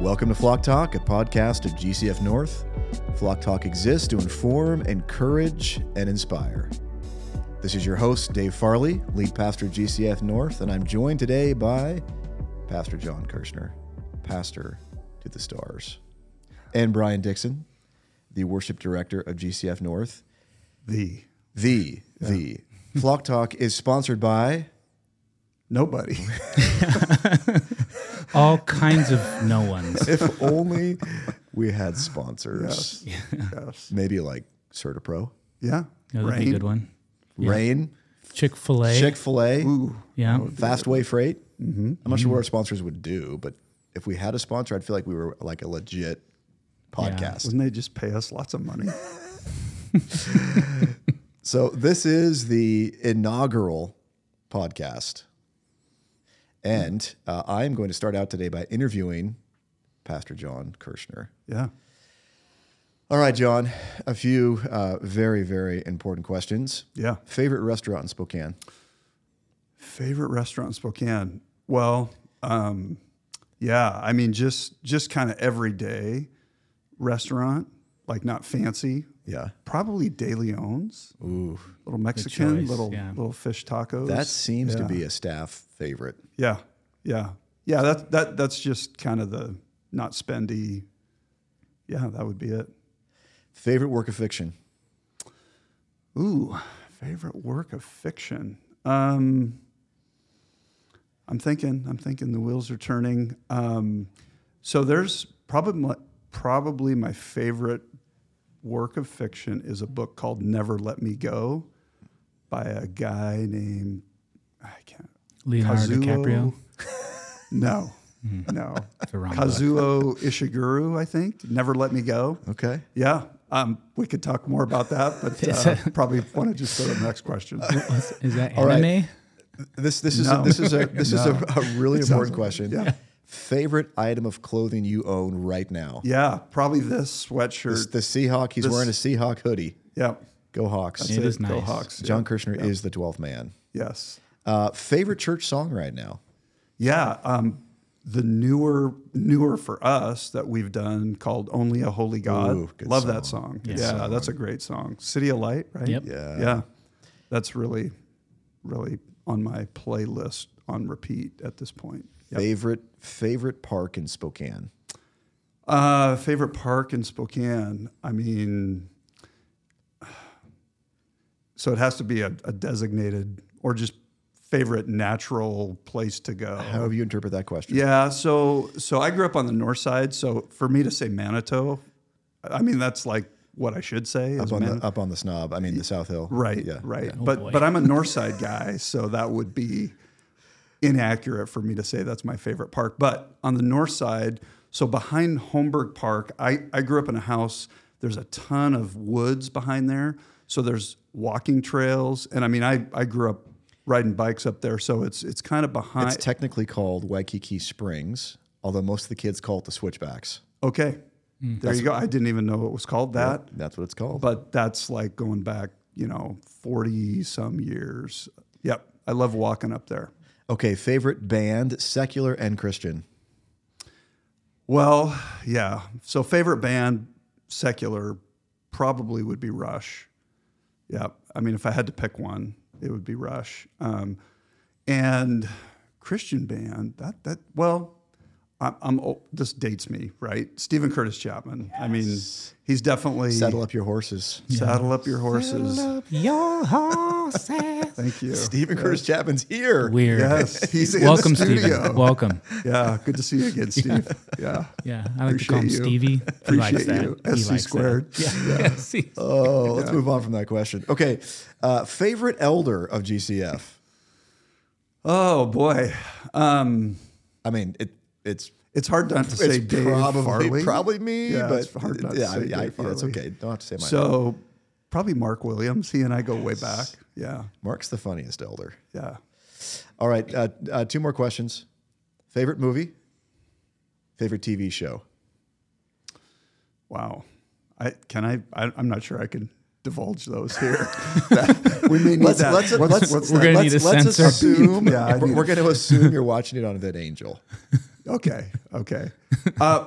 Welcome to Flock Talk, a podcast of GCF North. Flock Talk exists to inform, encourage, and inspire. This is your host, Dave Farley, lead pastor of GCF North, and I'm joined today by Pastor John Kirshner, pastor to the stars, and Brian Dixon, the worship director of GCF North. The The, the. Flock Talk is sponsored by nobody. all kinds of no ones. if only we had sponsors. yes. Maybe like Certapro, Yeah. That would be a Rain. good one. Yeah. Rain, Chick Fil A. Chick Fil A, Ooh. yeah. Fastway Freight. Mm-hmm. I'm not sure what our sponsors would do, but if we had a sponsor, I'd feel like we were like a legit podcast. Wouldn't they just pay us lots of money? So this is the inaugural podcast, and uh, I am going to start out today by interviewing Pastor John Kirshner. Yeah. All right, John, a few uh, very, very important questions. Yeah. Favorite restaurant in Spokane? Favorite restaurant in Spokane? Well, um, yeah. I mean, just just kind of everyday restaurant, like not fancy. Yeah. Probably De Leon's. Ooh, Little Mexican, choice, little yeah. little fish tacos. that seems to be a staff favorite. Yeah, yeah, yeah. That that that's just kind of the not spendy. Yeah, that would be it. Favorite work of fiction? Ooh, favorite work of fiction. Um, I'm thinking. I'm thinking. The wheels are turning. Um, so there's probably probably my favorite work of fiction is a book called Never Let Me Go by a guy named I can't Leonardo Kazuo- DiCaprio. No, no. It's a wrong book. Kazuo Ishiguro, I think. Never Let Me Go. Okay. Yeah. Um, we could talk more about that, but uh, probably want to just go to the next question. What's- Is that All right. anime? This this is No. a, this is a this is a, a really It important sounds- question. yeah. Favorite item of clothing you own right now? Yeah, probably this sweatshirt. This, the Seahawk. He's This- wearing a Seahawk hoodie. yeah. Go Hawks. That's It it. is Go. Hawks. John yeah. Kirshner is the twelfth man. Yes. Uh, favorite church song right now? Yeah. Um, the newer newer for us that we've done called "Only a Holy God." Ooh, good Love that song. song. Good yeah, song. that's a great song. "City of Light," right? Yep. Yeah. Yeah. That's really, really on my playlist on repeat at this point. Yep. Favorite favorite park in Spokane? Uh, favorite park in Spokane. I mean, so it has to be a, a designated or just favorite natural place to go. However you interpret that question. Yeah. So so I grew up on the north side. So for me to say Manitou, I mean that's like what I should say. Up on Man- the up on the snob. I mean the South Hill. Right, Yeah. right. yeah. but boy. but I'm a north side guy, so that would be inaccurate for me to say that's my favorite park. But on the north side, so behind Holmberg Park, I, I grew up in a house. There's a ton of woods behind there. So there's walking trails. And I mean I, I grew up riding bikes up there. So it's it's kind of behind It's technically called Waikiki Springs, although most of the kids call it the Switchbacks. okay. Hmm. There you go. I didn't even know it was called that. That's what it's called. But that's like going back, you know, 40 some years. Yep. I love walking up there. Okay, favorite band, secular and Christian. Well, yeah. So favorite band, secular, probably would be Rush. Yeah. I mean, if I had to pick one, it would be Rush. Um, and Christian band, that that well, I'm, I'm oh, this dates me, right? Steven Curtis Chapman. I mean, he's definitely Saddle up your horses. saddle up your horses. Saddle up your horses. Thank you. Steven Curtis Chapman's here. Weird. Yes, he's in Welcome, the studio. Stephen. Welcome. Yeah, good to see you again, Steve. Yeah. Yeah, I like to call him Appreciate you. Stevie. He likes Appreciate that. you. He SC likes squared. That. Yeah. See? Oh, let's move on from that question. Okay, uh, favorite elder of GCF. Oh boy, um, I mean, it it's it's hard not to say it's Dave probably Farley. probably me, Yeah, but it's hard not to yeah, say I, I, Dave yeah, it's okay. Don't have to say my name. So probably Mark Williams. He and I go way back. Yeah, Mark's the funniest elder. yeah. All right, uh, uh, two more questions. Favorite movie, favorite TV show. Wow. I can I, I I'm not sure I can divulge those here. We may need Let's that. let's What's- let's what's We're gonna let's, need a let's censor. assume Yeah, we're, we're going to assume you're watching it on VidAngel. Okay, okay. Uh,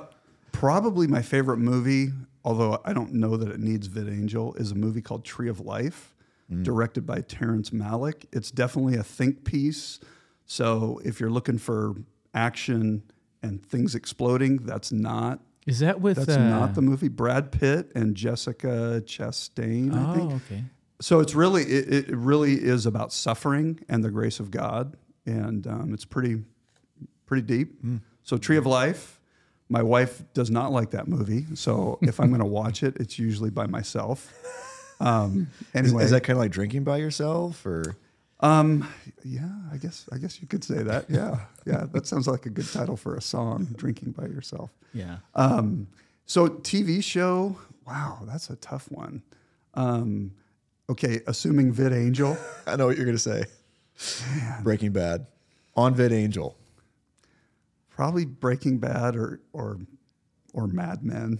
probably my favorite movie, although I don't know that it needs VidAngel, is a movie called Tree of Life, directed by Terrence Malick. It's definitely a think piece. So if you're looking for action and things exploding, that's not Is that with? that's uh, not the movie. Brad Pitt and Jessica Chastain, I think. Oh, okay. So it's really it, it really is about suffering and the grace of God, and um, it's pretty pretty deep. Hmm. So Tree of Life. My wife does not like that movie, so if I'm going to watch it, it's usually by myself. Um, anyway, is that kind of like drinking by yourself, or um, yeah, I guess I guess you could say that. Yeah, yeah, that sounds like a good title for a song. Drinking by yourself. Yeah. Um, so TV show, wow, that's a tough one. Um, okay, assuming VidAngel, I know what you're going to say. Breaking Bad, on VidAngel. Probably Breaking Bad or or or Mad Men.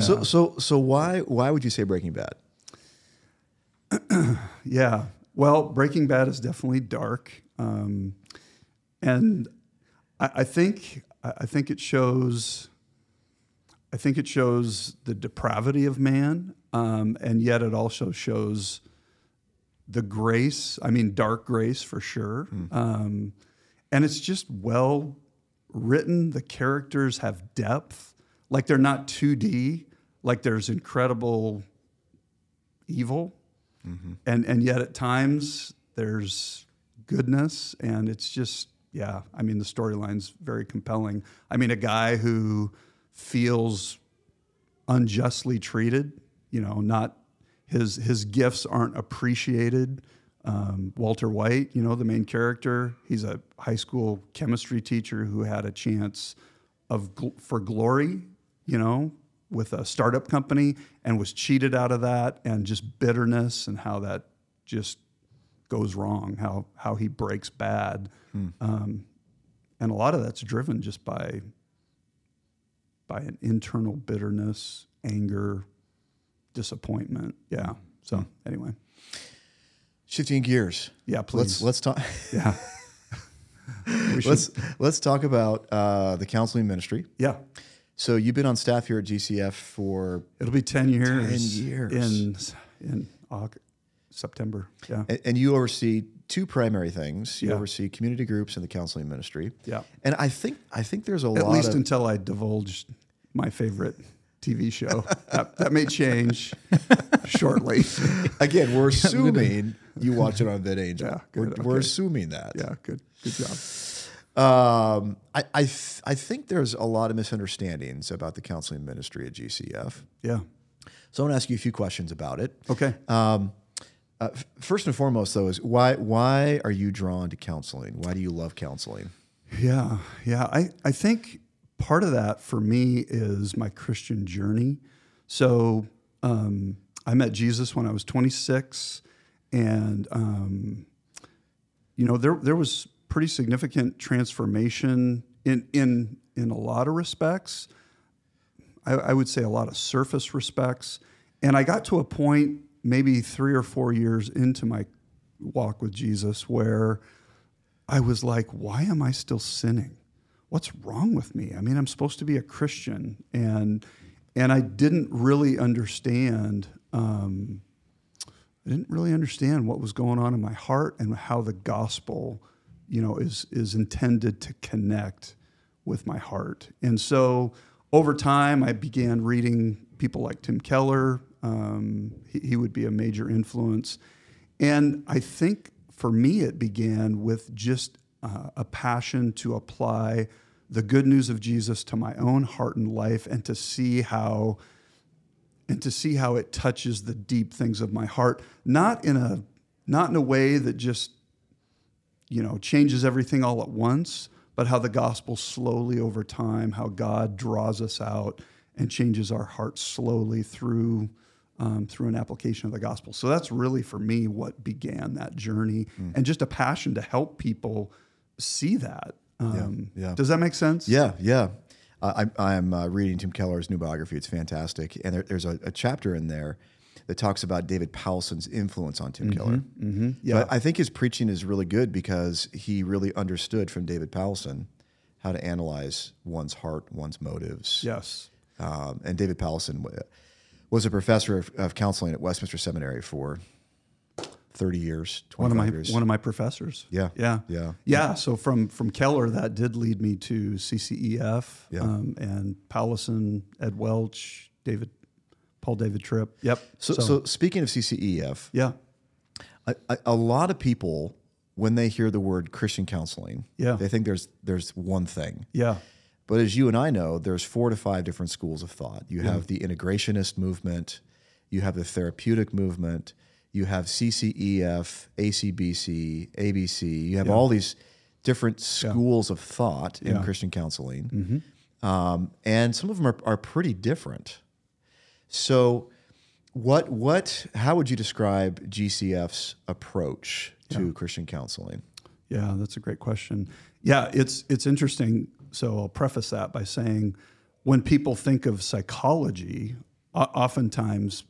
So so so why why would you say Breaking Bad? Yeah, well, Breaking Bad is definitely dark, um, and I, I think I I think it shows. I think it shows the depravity of man, um, and yet it also shows the grace. I mean, dark grace for sure. Um, and it's just well written. The characters have depth, like they're not 2D. Like there's incredible evil, mm-hmm. and and yet at times there's goodness, and it's just yeah. I mean, the storyline's very compelling. I mean, a guy who feels unjustly treated, you know, not his his gifts aren't appreciated. Um, Walter White, you know, the main character, he's a high school chemistry teacher who had a chance of gl- for glory, you know, with a startup company and was cheated out of that, and just bitterness and how that just goes wrong, how how he breaks bad, um, and a lot of that's driven just by by an internal bitterness, anger, disappointment. Yeah. So anyway, Shifting gears. yeah, Let's please. let's talk. yeah. Let's let's talk about uh, the counseling ministry. yeah. So you've been on staff here at GCF for, It'll be 10 years. 10 years. In, in August, September. Yeah. and, and you oversee two primary things. You Yeah. oversee community groups and the counseling ministry. Yeah. And I think I think there's a At lot least of until I divulge my favorite TV show. that, that may change shortly. again. We're assuming you watch it on VidAngel. Yeah, we're, good, we're assuming that. Yeah. Good. Good job. Um, I I, th- I think there's a lot of misunderstandings about the counseling ministry at GCF. Yeah. So I want to ask you a few questions about it. Okay. Um, uh, f- first and foremost, though, is why why are you drawn to counseling? Why do you love counseling? Yeah, yeah. I, I think part of that for me is my Christian journey. So um, I met Jesus when I was 26, and um, you know there there was pretty significant transformation in in in a lot of respects. I, I would say a lot of surface respects, and I got to a point maybe three or four years into my walk with Jesus where I was like, why am I still sinning? What's wrong with me? I mean, I'm supposed to be a Christian, and and I didn't really understand. Um, I didn't really understand what was going on in my heart and how the gospel, you know, is is intended to connect with my heart. And so over time, I began reading people like Tim Keller. Um, he, he would be a major influence. And I think for me, it began with just uh, a passion to apply the good news of Jesus to my own heart and life and to see how and to see how it touches the deep things of my heart. Not in a not in a way that just you know changes everything all at once but how the gospel slowly over time how god draws us out and changes our hearts slowly through um, through an application of the gospel. So that's really for me what began that journey and just a passion to help people see that um, yeah. does that make sense Yeah, yeah. Uh, I, I'm uh, reading Tim Keller's new biography. It's fantastic, and there, there's a, a chapter in there that talks about David Powlison's influence on Tim Keller. mm-hmm. yeah But I think his preaching is really good because he really understood from David Powelson how to analyze one's heart, one's motives. Yes. Um, and David Powlison wa- was a professor of, of counseling at Westminster Seminary for 30 years, One of my years. one of my professors. Yeah. Yeah. Yeah. Yeah. So from from Keller, that did lead me to CCEF Yeah. um, and Powlison, Ed Welch, David, Paul David Tripp. Yep. so, so, speaking of CCEF, yeah. a, a, a lot of people, when they hear the word Christian counseling, Yeah. they think there's there's one thing. Yeah. But as you and I know, there's four to five different schools of thought. You have the integrationist movement, you have the therapeutic movement, you have CCEF, ACBC, ABC. You have all these different schools of thought in Yeah. Christian counseling, um, and some of them are, are pretty different. So, what what how would you describe GCF's approach to Christian counseling? Yeah, that's a great question. Yeah, it's it's interesting. So I'll preface that by saying, when people think of psychology, oftentimes,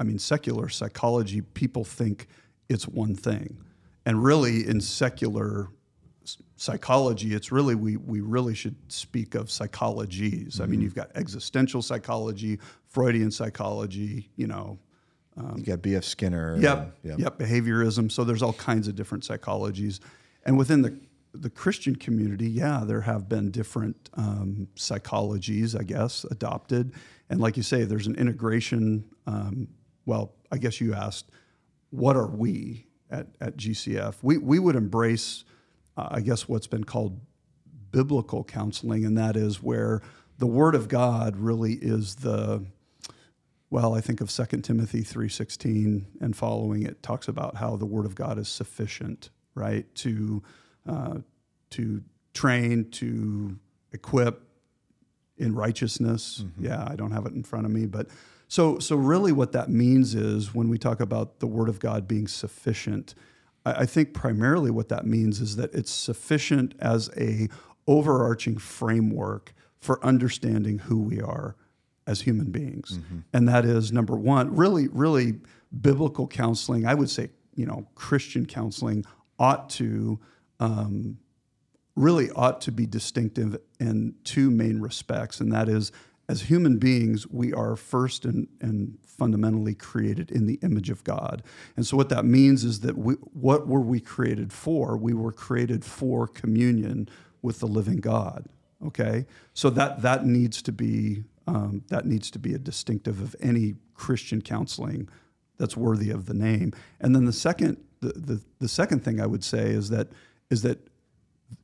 I mean, secular psychology, people think it's one thing, and really, in secular psychology, it's really we we really should speak of psychologies. I mean, you've got existential psychology, Freudian psychology, you know, you got B.F. Skinner. Yep. and- Yep. Behaviorism. So there's all kinds of different psychologies, and within the the Christian community, yeah, there have been different um, psychologies, I guess, adopted. And like you say, there's an integration. Um, well, I guess you asked, what are we at, at GCF? We we would embrace, uh, I guess, what's been called biblical counseling, and that is where the Word of God really is the well, I think of 2 Timothy 3:16 and following it talks about how the word of God is sufficient, right? To uh, to train, to equip in righteousness. Yeah, I don't have it in front of me, but so so really what that means is when we talk about the word of God being sufficient, I, I think primarily what that means is that it's sufficient as a overarching framework for understanding who we are as human beings. And that is number one, really, really biblical counseling. I would say, you know, Christian counseling ought to um, really ought to be distinctive in two main respects, and that is as human beings, we are first and, and fundamentally created in the image of God. And so, what that means is that we, what were we created for? We were created for communion with the living God. Okay, so that that needs to be um, that needs to be a distinctive of any Christian counseling that's worthy of the name. And then the second the, the, the second thing I would say is that is that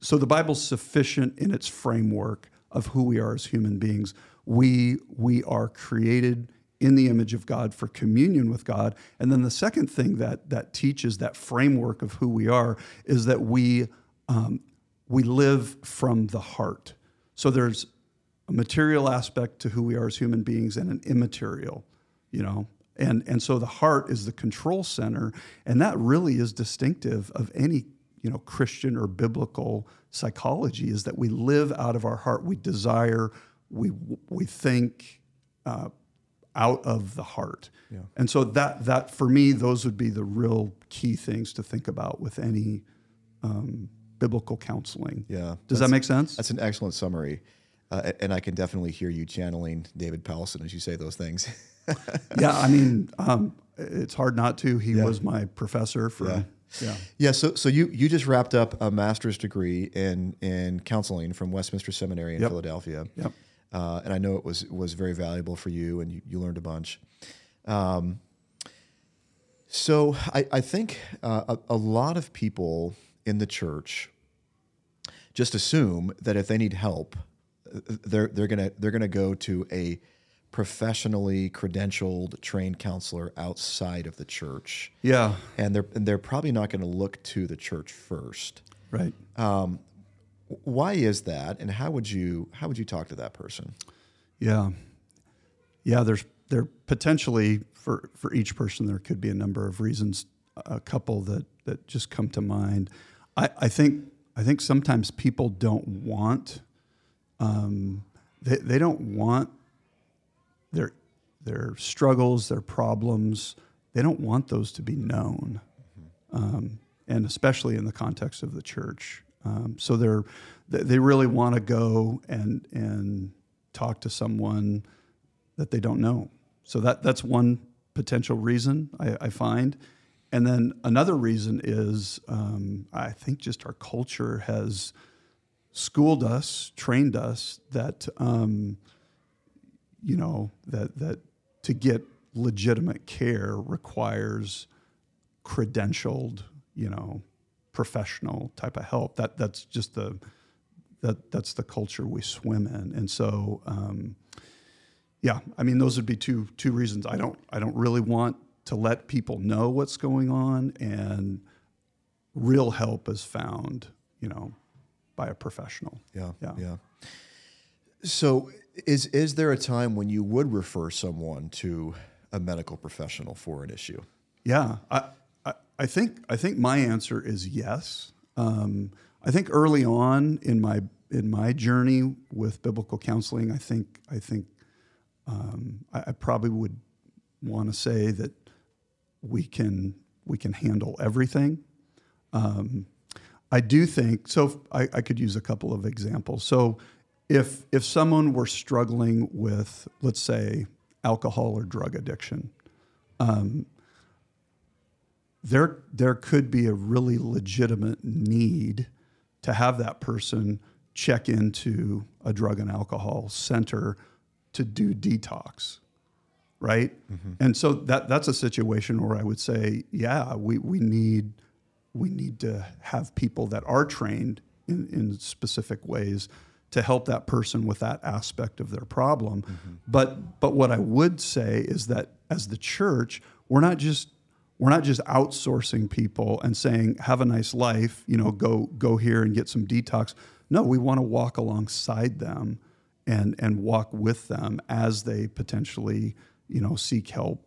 so the Bible's sufficient in its framework of who we are as human beings. We we are created in the image of God for communion with God. And then the second thing that that teaches that framework of who we are is that we um, we live from the heart. So there's a material aspect to who we are as human beings and an immaterial, you know. And and so the heart is the control center, and that really is distinctive of any you know Christian or biblical psychology is that we live out of our heart, we desire, we we think uh, out of the heart. And so that that for me, those would be the real key things to think about with any um, biblical counseling. Yeah. Does that make sense? That's an excellent summary. Uh, and I can definitely hear you channeling David Powlison as you say those things. yeah, I mean, um, it's hard not to. He was my professor for. Yeah. Yeah. yeah. So, so you you just wrapped up a master's degree in in counseling from Westminster Seminary in Yep. Philadelphia. Yep. Uh, and I know it was was very valuable for you, and you, you learned a bunch. Um, so I, I think uh, a, a lot of people in the church just assume that if they need help, uh, they're they're gonna they're gonna go to a professionally credentialed trained counselor outside of the church, Yeah. and they're and they're probably not going to look to the church first. Right. Why is that, and how would you how would you talk to that person? Yeah. Yeah. There's there potentially for for each person there could be a number of reasons. A couple that that just come to mind. I, I think I think sometimes people don't want um, they they don't want their their struggles, their problems. They don't want those to be known, um, and especially in the context of the church. Um, so they're they really want to go and and talk to someone that they don't know. So that that's one potential reason I, I find. And then another reason is um, I think just our culture has schooled us, trained us that um, you know that that to get legitimate care requires credentialed, you know, professional type of help. That that's just the that that's the culture we swim in, and so um, yeah, I mean those would be two two reasons. I don't I don't really want to let people know what's going on, and real help is found, you know, by a professional. Yeah, Yeah. yeah. So, is is there a time when you would refer someone to a medical professional for an issue? Yeah, I, I, think I think my answer is yes. Um, I think early on in my in my journey with biblical counseling, I think I think um, I, I probably would want to say that we can we can handle everything. Um, I do think so. I, I could use a couple of examples. So, if if someone were struggling with, let's say, alcohol or drug addiction, there there could be a really legitimate need to have that person check into a drug and alcohol center to do detox right? Mm-hmm. And so that that's a situation where i would say yeah we, we need we need to have people that are trained in, in specific ways to help that person with that aspect of their problem. Mm-hmm. But but what i would say is that as the church we're not just we're not just outsourcing people and saying have a nice life you know go go here and get some detox. No we want to walk alongside them and and walk with them as they potentially you know seek help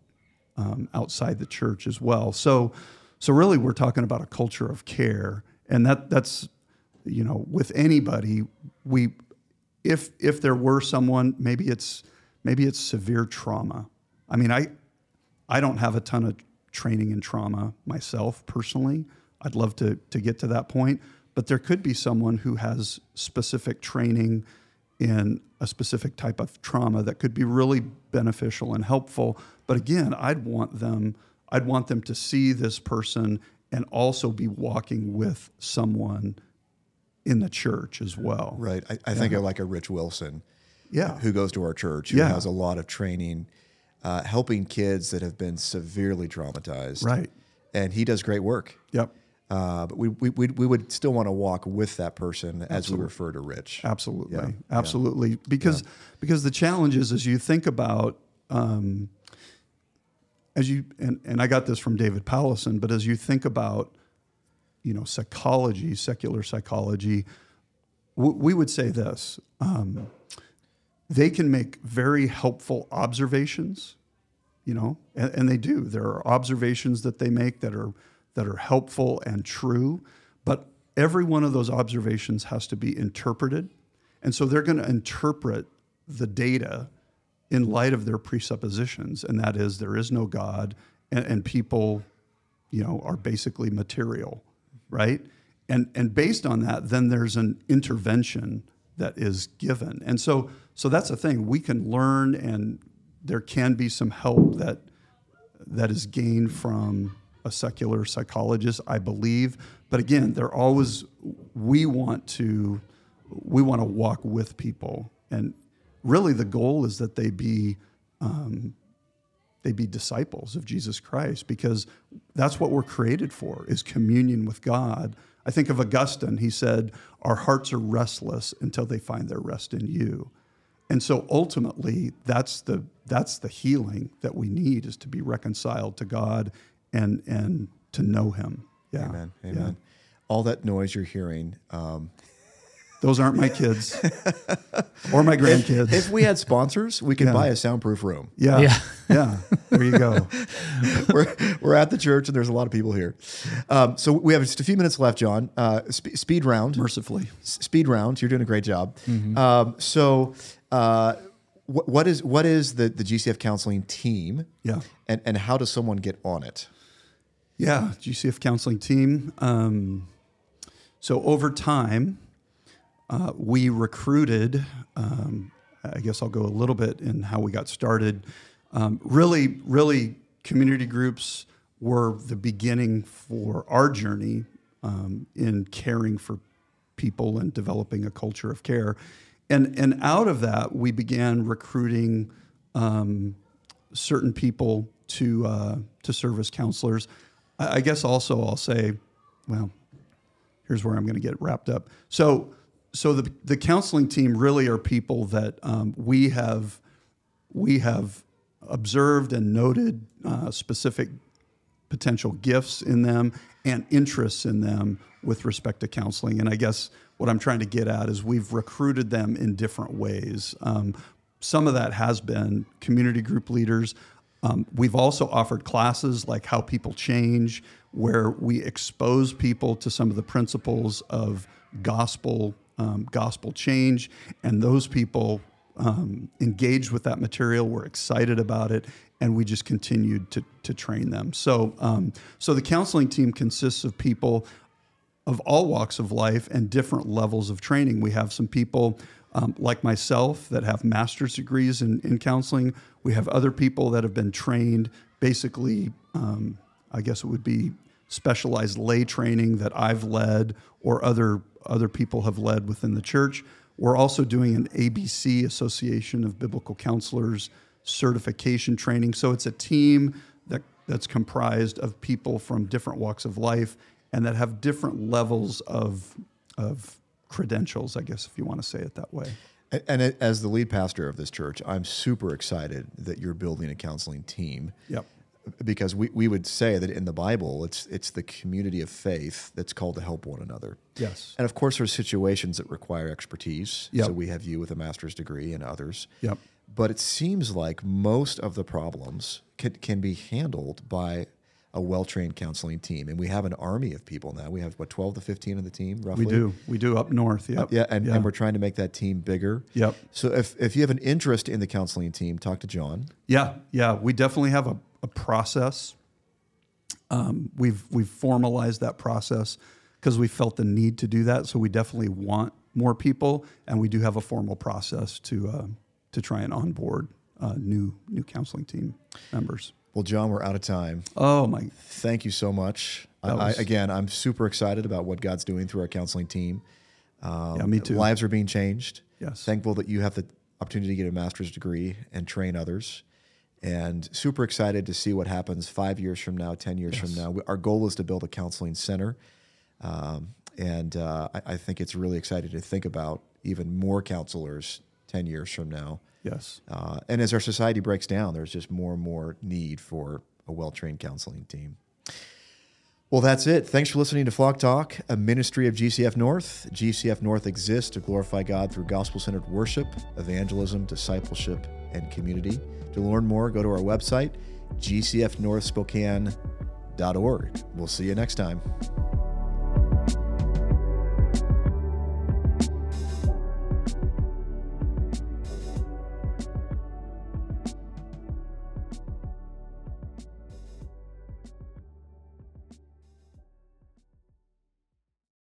um, outside the church as well. So so really we're talking about a culture of care and that that's you know with anybody we if if there were someone maybe it's maybe it's severe trauma. I mean i I don't have a ton of training in trauma myself personally. I'd love to, to get to that point, but there could be someone who has specific training in a specific type of trauma that could be really beneficial and helpful. But again, I'd want them I'd want them to see this person and also be walking with someone in the church as well. Right. I, I think of like a Rich Wilson, Yeah. who goes to our church, who Yeah. has a lot of training, uh, helping kids that have been severely traumatized. Right. And he does great work. Yep. Uh, but we, we, we, we would still want to walk with that person as we refer to Rich. Absolutely, Yeah, absolutely. Because because the challenge is as you think about um, as you and, and I got this from David Powlison, but as you think about you know psychology, secular psychology, w- we would say this: um, they can make very helpful observations, you know, and, and they do. There are observations that they make that are that are helpful and true, but every one of those observations has to be interpreted, and so they're going to interpret the data in light of their presuppositions, and that is there is no God, and, and people, you know, are basically material, right? And and based on that, then there's an intervention that is given, and so so that's the thing. We can learn, and there can be some help that that is gained from a secular psychologist, I believe. But again, they're always we want to we want to walk with people, and really the goal is that they be um, they be disciples of Jesus Christ because that's what we're created for is communion with God. I think of Augustine. He said, "Our hearts are restless until they find their rest in you." And so ultimately, that's the that's the healing that we need is to be reconciled to God and and to know Him. Yeah, Amen. Yeah. Amen. All that noise you're hearing. Um, Those aren't my kids or my grandkids. if we had sponsors, we could Yeah. buy a soundproof room. yeah, Yeah. yeah, There you go. we're, we're at the church and there's a lot of people here. Um, so we have just a few minutes left, John. Uh, sp- speed round. Mercifully, S- speed round. You're doing a great job. Mm-hmm. Um, so, uh, wh- what is what is the the GCF counseling team? Yeah. and and how does someone get on it? yeah. GCF counseling team. Um, so over time, uh, we recruited. Um, I guess I'll go a little bit in how we got started. Um, really, really, community groups were the beginning for our journey um, in caring for people and developing a culture of care. And, and out of that, we began recruiting um, certain people to, uh, to serve as counselors. I, I guess also I'll say, well, here's where I'm going to get wrapped up. So, so the, the counseling team really are people that um, we have we have observed and noted uh, specific potential gifts in them and interests in them with respect to counseling. And I guess what I'm trying to get at is we've recruited them in different ways. Um, some of that has been community group leaders. Um, we've also offered classes like how people change, where we expose people to some of the principles of gospel um, gospel change, and those people um, engaged with that material, were excited about it, and we just continued to, to train them. So, um, so the counseling team consists of people of all walks of life and different levels of training. We have some people um, like myself that have master's degrees in, in counseling. We have other people that have been trained basically, um, I guess it would be specialized lay training that I've led or other other people have led within the church. We're also doing an ABC Association of Biblical Counselors certification training. So it's a team that, that's comprised of people from different walks of life and that have different levels of, of credentials, I guess, if you want to say it that way. And, as the lead pastor of this church, I'm super excited that you're building a counseling team. Yep. Because we, we would say that in the Bible, it's it's the community of faith that's called to help one another. Yes. And of course, there's situations that require expertise. Yep. So we have you with a master's degree and others. Yep. But it seems like most of the problems can, can be handled by a well trained counseling team. And we have an army of people now. We have, what, 12 to 15 of the team, roughly? We do. We do up north. Yep. Yeah, and, yeah. and we're trying to make that team bigger. Yep. So if, if you have an interest in the counseling team, talk to John. Yeah, yeah, we definitely have a, a process. Um, we've we've formalized that process because we felt the need to do that. So we definitely want more people, and we do have a formal process to uh, to try and onboard uh, new new counseling team members. Well, John, we're out of time. Oh my, Thank you so much. I, That I, again, I'm super excited about what God's doing through our counseling team. Um, Yeah, me too. Lives are being changed. Yes. Thankful that you have the opportunity to get a master's degree and train others. And super excited to see what happens five years from now, 10 years from now. Our goal is to build a counseling center. Um, and uh, I, I think it's really exciting to think about even more counselors 10 years from now. yes, Uh, and as our society breaks down, there's just more and more need for a well trained counseling team. Well, that's it. Thanks for listening to Flock Talk, a ministry of GCF North. GCF North exists to glorify God through gospel centered worship, evangelism, discipleship, and community. To learn more, go to our website, gcfnorthspokane.org. We'll see you next time.